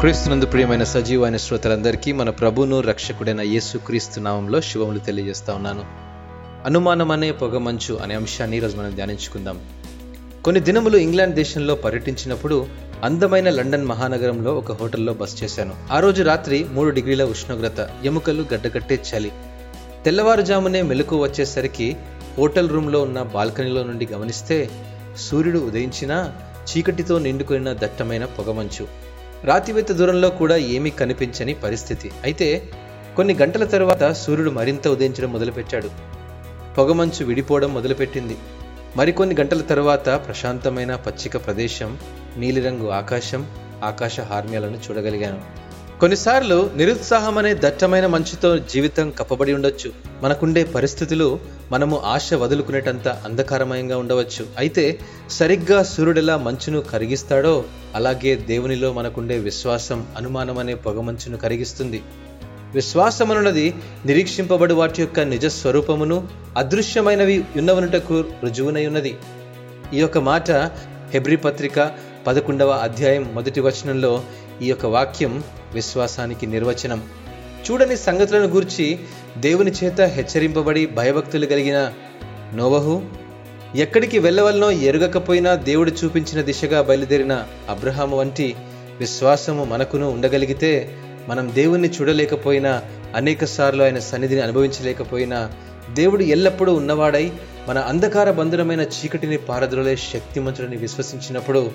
క్రీస్తునందు ప్రియమైన సజీవైన శ్రోతలందరికీ మన ప్రభును రక్షకుడైన యేసు క్రీస్తు నామంలో శుభములు తెలియజేస్తా ఉన్నాను. అనుమానం అనే పొగమంచు అనే అంశాన్ని ఈరోజు మనం ధ్యానించుకుందాం. కొన్ని దినములు ఇంగ్లాండ్ దేశంలో పర్యటించినప్పుడు అందమైన లండన్ మహానగరంలో ఒక హోటల్లో బస చేశాను. ఆ రోజు రాత్రి మూడు డిగ్రీల ఉష్ణోగ్రత ఎముకలు గడ్డకట్టే చలి. తెల్లవారుజామునే మెలకు వచ్చేసరికి హోటల్ రూమ్లో ఉన్న బాల్కనీలో నుండి గమనిస్తే సూర్యుడు ఉదయించినా చీకటితో నిండుకున్న దట్టమైన పొగమంచు రాతివేత దూరంలో కూడా ఏమీ కనిపించని పరిస్థితి. అయితే కొన్ని గంటల తర్వాత సూర్యుడు మరింత ఉదయించడం మొదలుపెట్టాడు. పొగమంచు విడిపోవడం మొదలుపెట్టింది. మరికొన్ని గంటల తర్వాత ప్రశాంతమైన పచ్చిక ప్రదేశం నీలిరంగు ఆకాశం ఆకాశ హార్మ్యాలను చూడగలిగాను. కొన్నిసార్లు నిరుత్సాహం అనే దట్టమైన మంచుతో జీవితం కప్పబడి ఉండొచ్చు. మనకుండే పరిస్థితులు మనము ఆశ వదులుకునేటంత అంధకారమయంగా ఉండవచ్చు. అయితే సరిగ్గా సూర్యుడెలా మంచును కరిగిస్తాడో అలాగే దేవునిలో మనకుండే విశ్వాసం అనుమానం అనే పొగమంచును కరిగిస్తుంది. విశ్వాసమనున్నది నిరీక్షింపబడి వాటి యొక్క నిజ స్వరూపమును అదృశ్యమైనవి ఉన్నవనుటకు రుజువునై ఉన్నది. ఈ యొక్క మాట హెబ్రి పత్రిక పదకొండవ అధ్యాయం మొదటి వచనంలో ఈ యొక్క వాక్యం విశ్వాసానికి నిర్వచనం. చూడని సంగతులను గూర్చి దేవుని చేత హెచ్చరింపబడి భయభక్తులు కలిగిన నోవహు ఎక్కడికి వెళ్ళవలనో ఎరుగకపోయినా దేవుడు చూపించిన దిశగా బయలుదేరిన అబ్రహాము వంటి విశ్వాసము మనకును ఉండగలిగితే మనం దేవుణ్ణి చూడలేకపోయినా అనేక సార్లు ఆయన సన్నిధిని అనుభవించలేకపోయినా దేవుడు ఎల్లప్పుడూ ఉన్నవాడై మన అంధకార బంధురమైన చీకటిని పారద్రోలే శక్తిమంతుడిని విశ్వసించినప్పుడు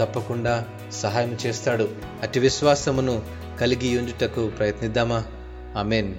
తప్పకుండా సహాయం చేస్తాడు. అటు విశ్వాసమును కలిగి ఉండుటకు ప్రయత్నిద్దామా? ఆమెన్.